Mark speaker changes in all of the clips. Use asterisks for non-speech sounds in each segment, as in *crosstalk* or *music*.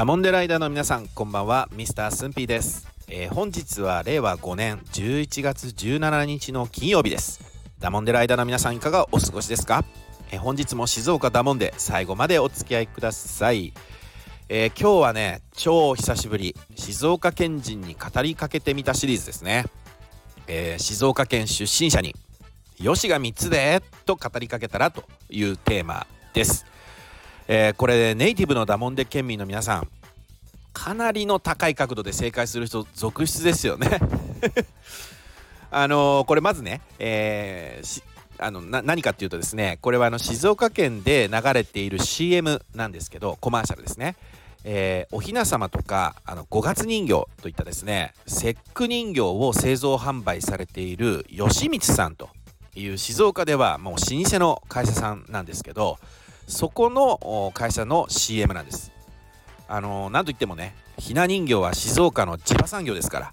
Speaker 1: ダモンデライダーの皆さんこんばんは。ミスタースンピーです、えー、本日は令和5年11月17日の金曜日です。ダモンデライダーの皆さんいかがお過ごしですか、えー、本日も静岡ダモンで最後までお付き合いください、えー、今日はね超久しぶり。静岡県人に語りかけてみたシリーズですね、え静岡県出身者によしが3つでと語りかけたらというテーマです。えー、これネイティブのダモンデ県民の皆さんかなりの高い角度で正解する人続出ですよね。*laughs* あのー、これまずね、えー、あの何かっていうとですねこれはあの静岡県で流れている CM なんですけどコマーシャルですね、えー、おひな様とかあの5月人形といったですね節句人形を製造販売されている吉光さんという静岡ではもう老舗の会社さんなんですけどそこの会社の CM なんです。あのなんといってもねひな人形は静岡の地場産業ですから。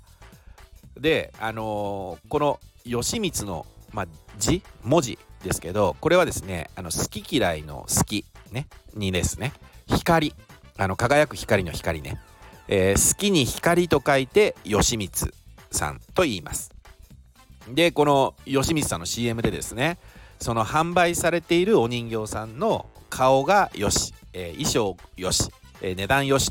Speaker 1: であのこの義満の、まあ、字文字ですけどこれはですねあの好き嫌いの好きねにですね光。あの輝く光の光ね、えー、好きに光と書いて義満さんと言います。でこの義満さんの CM でですねその販売されているお人形さんの顔がよし、えー、衣装よし、えー、値段よし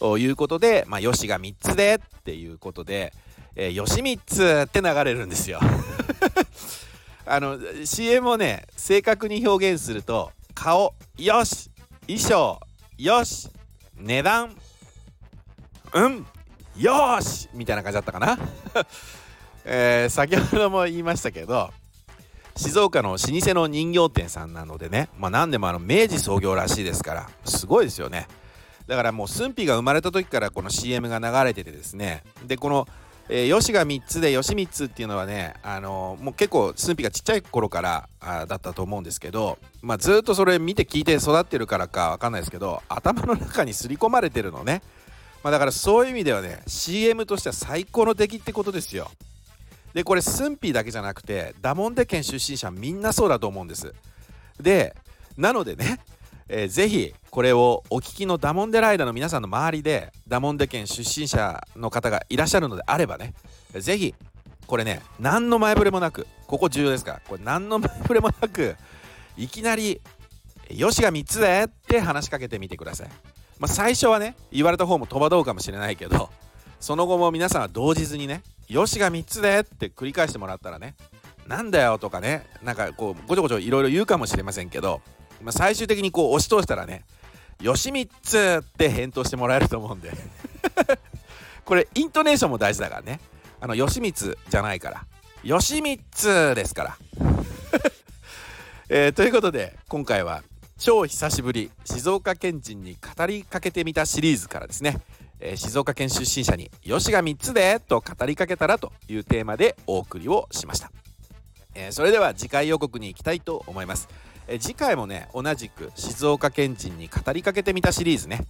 Speaker 1: ということで、まあ、よしが3つでっていうことで、えー、よし3つって流れるんですよ。*laughs* あの CM をね正確に表現すると顔よし衣装よし値段うんよしみたいな感じだったかな、*laughs* えー、先ほども言いましたけど静岡の老舗の人形店さんなのでね、まあ、何でもあの明治創業らしいですからすごいですよね。だからもう駿府が生まれた時からこの CM が流れててですね。でこのえー、吉が3つで吉3つっていうのはね、あのー、もう結構駿府がちっちゃい頃からあだったと思うんですけど、まあ、ずっとそれ見て聞いて育ってるからか分かんないですけど頭の中に刷り込まれてるのね、まあ、だからそういう意味ではね CM としては最高の出来ってことですよ。でこれスンピーだけじゃなくてダモンデ県出身者みんなそうだと思うんですでなのでね、えー、ぜひこれをお聞きのダモンデライダーの皆さんの周りでダモンデ県出身者の方がいらっしゃるのであればねぜひこれね何の前触れもなくここ重要ですからこれ何の前触れもなくいきなり「よしが3つで」って話しかけてみてください。まあ、最初はね言われた方も戸惑うかもしれないけどその後も皆さんは動じずにねよしが3つでって繰り返してもらったらねなんだよとかねなんかこうごちょごちょいろいろ言うかもしれませんけど、まあ、最終的にこう押し通したらねよし3つって返答してもらえると思うんで。*laughs* これイントネーションも大事だからね。あのよしみつじゃないからよしみつですから。*laughs* えー、ということで今回は超久しぶり静岡県人に語りかけてみたシリーズからですね。え、静岡県出身者に「よしが3つで!」と語りかけたらというテーマでお送りをしました、え、それでは次回予告に行きたいと思います、え、次回もね同じく静岡県人に語りかけてみたシリーズね、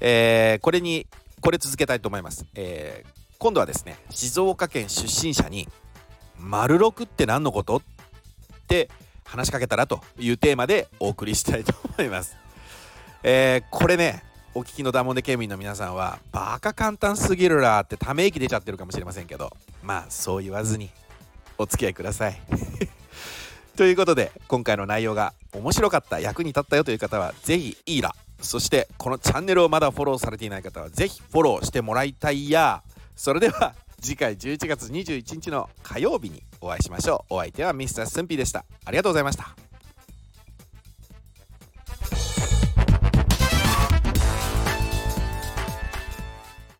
Speaker 1: えこれにこれ続けたいと思います、え今度はですね静岡県出身者に「丸六って何のこと?」って話しかけたらというテーマでお送りしたいと思います、えこれねお聞きのダモンデ県民の皆さんはバカ簡単すぎるらってため息出ちゃってるかもしれませんけどまあそう言わずにお付き合いください。*laughs* ということで今回の内容が面白かった。役に立ったよという方は是非いいらそしてこのチャンネルをまだフォローされていない方は是非フォローしてもらいたいや。それでは *laughs* 次回11月21日の火曜日にお会いしましょう。お相手は Mr. スンピーでした。ありがとうございました。